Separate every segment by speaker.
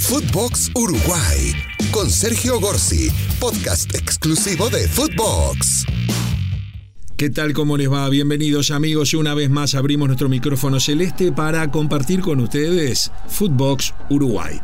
Speaker 1: Footbox Uruguay con Sergio Gorsi, podcast exclusivo de Footbox.
Speaker 2: ¿Qué tal? ¿Cómo les va? Bienvenidos amigos. Una vez más abrimos nuestro micrófono celeste para compartir con ustedes Footbox Uruguay.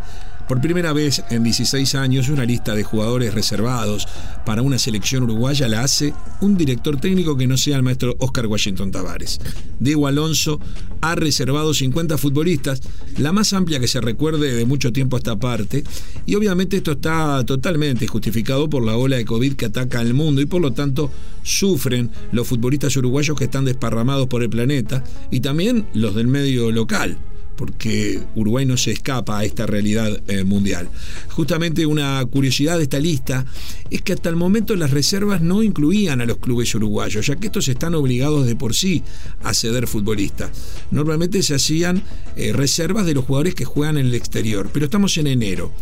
Speaker 2: Por primera vez en 16 años, una lista de jugadores reservados para una selección uruguaya la hace un director técnico que no sea el maestro Oscar Washington Tavares. Diego Alonso ha reservado 50 futbolistas, la más amplia que se recuerde de mucho tiempo a esta parte, y obviamente esto está totalmente justificado por la ola de COVID que ataca al mundo y por lo tanto sufren los futbolistas uruguayos que están desparramados por el planeta y también los del medio local porque Uruguay no se escapa a esta realidad eh, mundial. Justamente una curiosidad de esta lista es que hasta el momento las reservas no incluían a los clubes uruguayos, ya que estos están obligados de por sí a ceder futbolistas. Normalmente se hacían eh, reservas de los jugadores que juegan en el exterior, pero estamos en enero,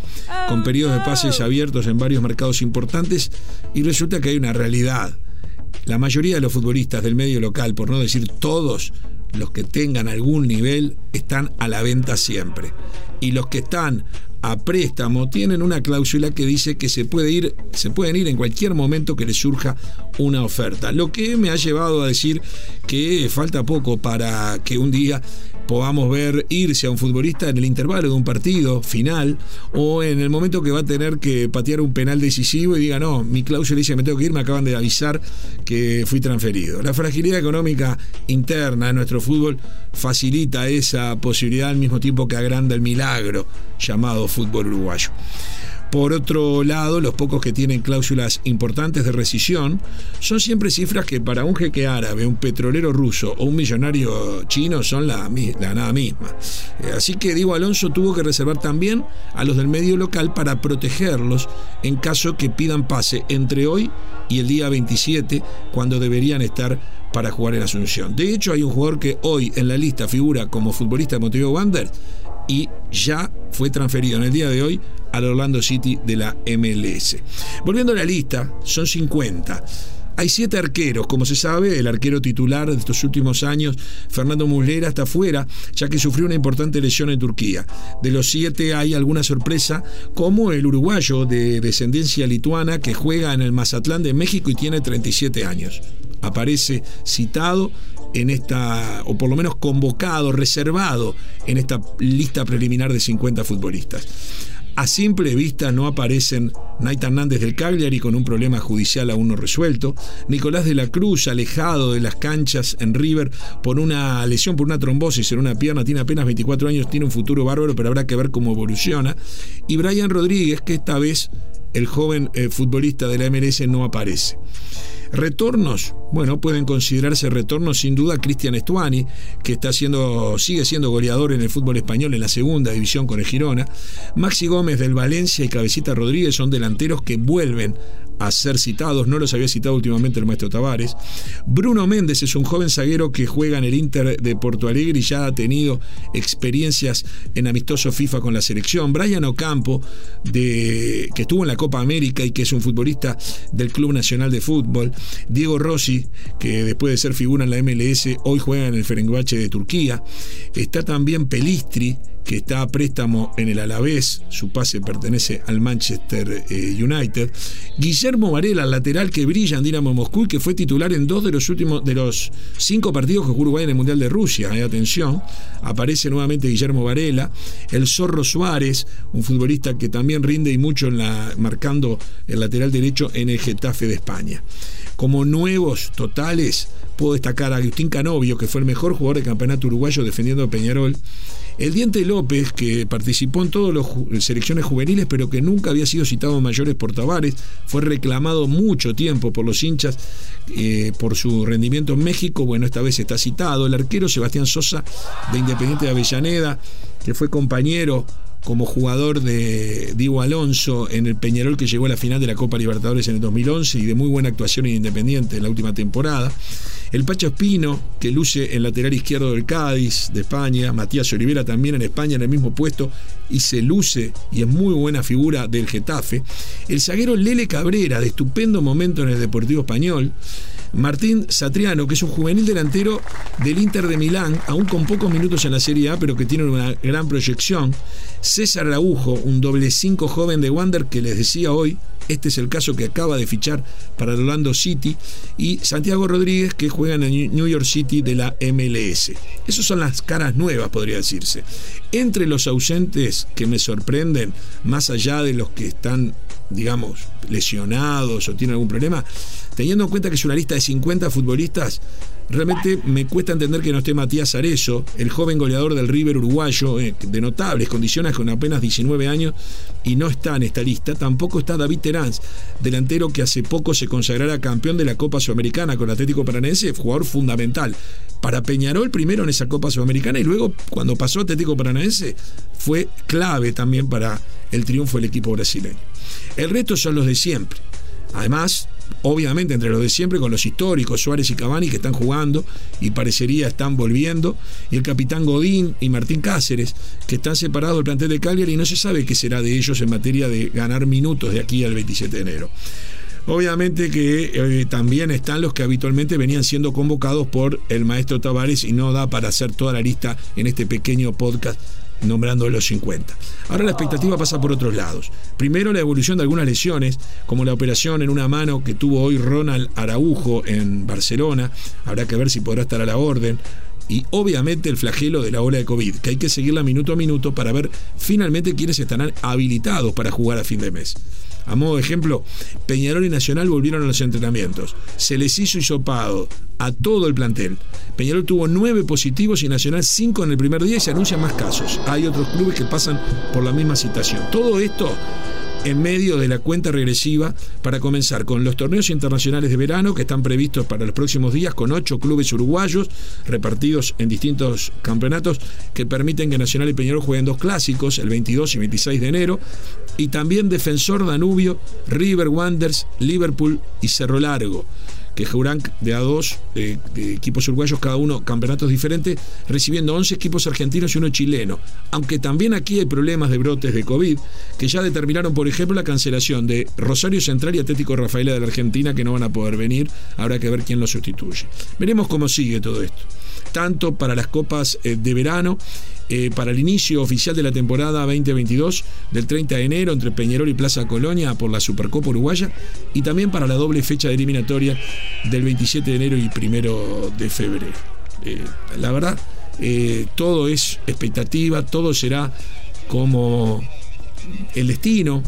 Speaker 2: con periodos de pases abiertos en varios mercados importantes y resulta que hay una realidad. La mayoría de los futbolistas del medio local, por no decir todos, los que tengan algún nivel están a la venta siempre. Y los que están a préstamo tienen una cláusula que dice que se puede ir, se pueden ir en cualquier momento que les surja una oferta. Lo que me ha llevado a decir que falta poco para que un día podamos ver irse a un futbolista en el intervalo de un partido final o en el momento que va a tener que patear un penal decisivo y diga, no, mi cláusula dice me tengo que ir, me acaban de avisar que fui transferido. La fragilidad económica interna de nuestro fútbol facilita esa posibilidad al mismo tiempo que agranda el milagro llamado fútbol uruguayo. Por otro lado, los pocos que tienen cláusulas importantes de rescisión son siempre cifras que para un jeque árabe, un petrolero ruso o un millonario chino son la, nada misma. Eh, así que Diego Alonso tuvo que reservar también a los del medio local para protegerlos en caso que pidan pase entre hoy y el día 27, cuando deberían estar para jugar en Asunción. De hecho, hay un jugador que hoy en la lista figura como futbolista de Montevideo Wander y ya fue transferido en el día de hoy al Orlando City de la MLS. Volviendo a la lista, son 50. Hay siete arqueros, como se sabe, el arquero titular de estos últimos años, Fernando Muslera, está fuera, ya que sufrió una importante lesión en Turquía. De los siete hay alguna sorpresa, como el uruguayo de descendencia lituana que juega en el Mazatlán de México y tiene 37 años. Aparece citado en esta, o por lo menos convocado, reservado en esta lista preliminar de 50 futbolistas. A simple vista no aparecen Nait Hernández del Cagliari con un problema judicial aún no resuelto, Nicolás de la Cruz alejado de las canchas en River por una lesión, por una trombosis en una pierna, tiene apenas 24 años, tiene un futuro bárbaro, pero habrá que ver cómo evoluciona, y Brian Rodríguez, que esta vez el joven eh, futbolista de la MLS no aparece. Retornos, bueno, pueden considerarse retornos sin duda Cristian Estuani, que está siendo, sigue siendo goleador en el fútbol español en la segunda división con el Girona. Maxi Gómez del Valencia y Cabecita Rodríguez son delanteros que vuelven a ser citados, no los había citado últimamente el maestro Tavares. Bruno Méndez es un joven zaguero que juega en el Inter de Porto Alegre y ya ha tenido experiencias en amistoso FIFA con la selección. Brian Ocampo, de, que estuvo en la Copa América y que es un futbolista del Club Nacional de Fútbol. Diego Rossi, que después de ser figura en la MLS, hoy juega en el Ferencvároce de Turquía. Está también Pelistri, que está a préstamo en el Alavés, su pase pertenece al Manchester eh, United. Guillermo Varela, lateral que brilla en Dinamo Moscú y que fue titular en dos de los últimos de los cinco partidos que jugó Uruguay en el Mundial de Rusia. Eh, atención, aparece nuevamente Guillermo Varela. El Zorro Suárez, un futbolista que también rinde y mucho en la, marcando el lateral derecho en el Getafe de España. Como nuevos totales, puedo destacar a Agustín Canovio, que fue el mejor jugador del campeonato uruguayo defendiendo a Peñarol. El Diente López, que participó en todas las selecciones juveniles, pero que nunca había sido citado mayores por Tavares, fue reclamado mucho tiempo por los hinchas eh, por su rendimiento en México. Bueno, esta vez está citado. El arquero Sebastián Sosa, de Independiente de Avellaneda, que fue compañero como jugador de Diego Alonso en el Peñarol que llegó a la final de la Copa Libertadores en el 2011 y de muy buena actuación en Independiente en la última temporada. El Pacho Espino, que luce en lateral izquierdo del Cádiz de España. Matías Olivera también en España en el mismo puesto y se luce y es muy buena figura del Getafe. El zaguero Lele Cabrera, de estupendo momento en el Deportivo Español. Martín Satriano, que es un juvenil delantero del Inter de Milán, aún con pocos minutos en la Serie A, pero que tiene una gran proyección. César Araujo, un doble cinco joven de Wander que les decía hoy, este es el caso que acaba de fichar para Orlando City. Y Santiago Rodríguez, que juega en el New York City de la MLS. Esas son las caras nuevas, podría decirse. Entre los ausentes que me sorprenden, más allá de los que están, digamos, lesionados o tienen algún problema, teniendo en cuenta que es una lista de 50 futbolistas, Realmente me cuesta entender que no esté Matías Arezo, el joven goleador del River uruguayo, eh, de notables condiciones con apenas 19 años, y no está en esta lista. Tampoco está David Terán, delantero que hace poco se consagrara campeón de la Copa Sudamericana con el Atlético Paranense, jugador fundamental. Para Peñarol primero en esa Copa Sudamericana y luego cuando pasó Atlético Paranaense fue clave también para el triunfo del equipo brasileño. El resto son los de siempre. Además, obviamente entre los de siempre, con los históricos, Suárez y Cavani, que están jugando y parecería están volviendo, y el capitán Godín y Martín Cáceres, que están separados del plantel de Cagliari y no se sabe qué será de ellos en materia de ganar minutos de aquí al 27 de enero. Obviamente que eh, también están los que habitualmente venían siendo convocados por el maestro Tavares y no da para hacer toda la lista en este pequeño podcast nombrando los 50. Ahora la expectativa pasa por otros lados. Primero la evolución de algunas lesiones, como la operación en una mano que tuvo hoy Ronald Araujo en Barcelona, habrá que ver si podrá estar a la orden. Y obviamente el flagelo de la ola de COVID, que hay que seguirla minuto a minuto para ver finalmente quiénes estarán habilitados para jugar a fin de mes. A modo de ejemplo, Peñarol y Nacional volvieron a los entrenamientos. Se les hizo hisopado a todo el plantel. Peñarol tuvo nueve positivos y Nacional cinco en el primer día y se anuncian más casos. Hay otros clubes que pasan por la misma situación. Todo esto en medio de la cuenta regresiva para comenzar con los torneos internacionales de verano que están previstos para los próximos días con ocho clubes uruguayos repartidos en distintos campeonatos que permiten que Nacional y Peñarol jueguen dos clásicos el 22 y 26 de enero y también Defensor Danubio, River Wanderers, Liverpool y Cerro Largo que jugarán de a dos eh, equipos uruguayos, cada uno campeonatos diferentes, recibiendo 11 equipos argentinos y uno chileno. Aunque también aquí hay problemas de brotes de COVID, que ya determinaron, por ejemplo, la cancelación de Rosario Central y Atlético Rafaela de la Argentina, que no van a poder venir. Habrá que ver quién lo sustituye. Veremos cómo sigue todo esto. Tanto para las copas eh, de verano eh, para el inicio oficial de la temporada 2022 del 30 de enero entre Peñarol y Plaza Colonia por la Supercopa Uruguaya y también para la doble fecha de eliminatoria del 27 de enero y 1 de febrero. Eh, la verdad, eh, todo es expectativa, todo será como el destino,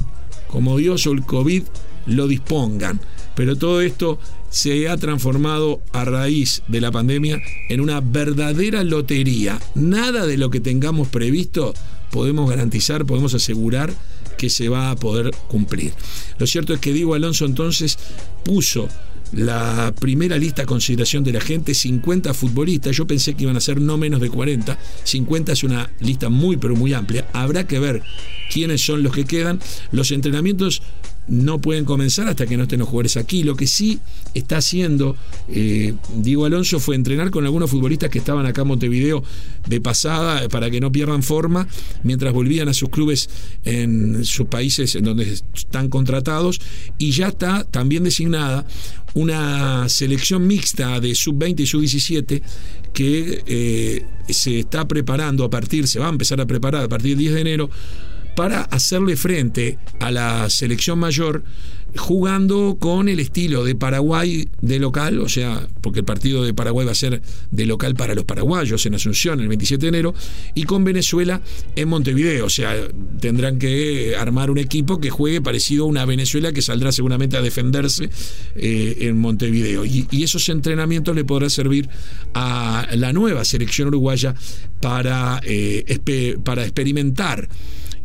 Speaker 2: como Dios o el COVID lo dispongan. Pero todo esto se ha transformado a raíz de la pandemia en una verdadera lotería. Nada de lo que tengamos previsto podemos garantizar, podemos asegurar que se va a poder cumplir. Lo cierto es que Diego Alonso entonces puso la primera lista a consideración de la gente, 50 futbolistas, yo pensé que iban a ser no menos de 40, 50 es una lista muy pero muy amplia, habrá que ver quiénes son los que quedan, los entrenamientos no pueden comenzar hasta que no estén los jugadores aquí. Lo que sí está haciendo eh, Diego Alonso fue entrenar con algunos futbolistas que estaban acá en Montevideo de pasada eh, para que no pierdan forma mientras volvían a sus clubes en sus países en donde están contratados y ya está también designada una selección mixta de sub-20 y sub-17 que eh, se está preparando a partir, se va a empezar a preparar a partir del 10 de enero para hacerle frente a la selección mayor jugando con el estilo de Paraguay de local, o sea, porque el partido de Paraguay va a ser de local para los paraguayos en Asunción el 27 de enero, y con Venezuela en Montevideo, o sea, tendrán que armar un equipo que juegue parecido a una Venezuela que saldrá seguramente a defenderse eh, en Montevideo. Y, esos entrenamientos le podrán servir a la nueva selección uruguaya para, eh, para experimentar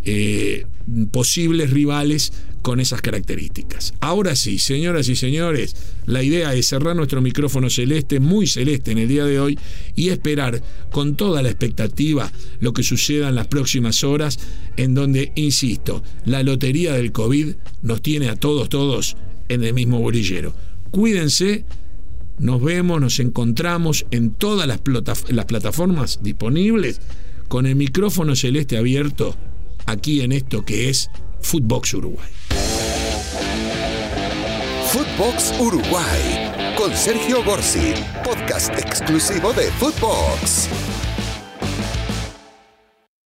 Speaker 2: eh, posibles rivales con esas características. Ahora sí, señoras y señores, la idea es cerrar nuestro micrófono celeste, muy celeste en el día de hoy, y esperar con toda la expectativa lo que suceda en las próximas horas, en donde, insisto, la lotería del COVID nos tiene a todos, todos en el mismo bolillero. Cuídense, nos vemos, nos encontramos en todas las, las plataformas disponibles con el micrófono celeste abierto aquí en esto que es Footbox Uruguay.
Speaker 1: Footbox Uruguay con Sergio Gorsi, podcast exclusivo de Footbox.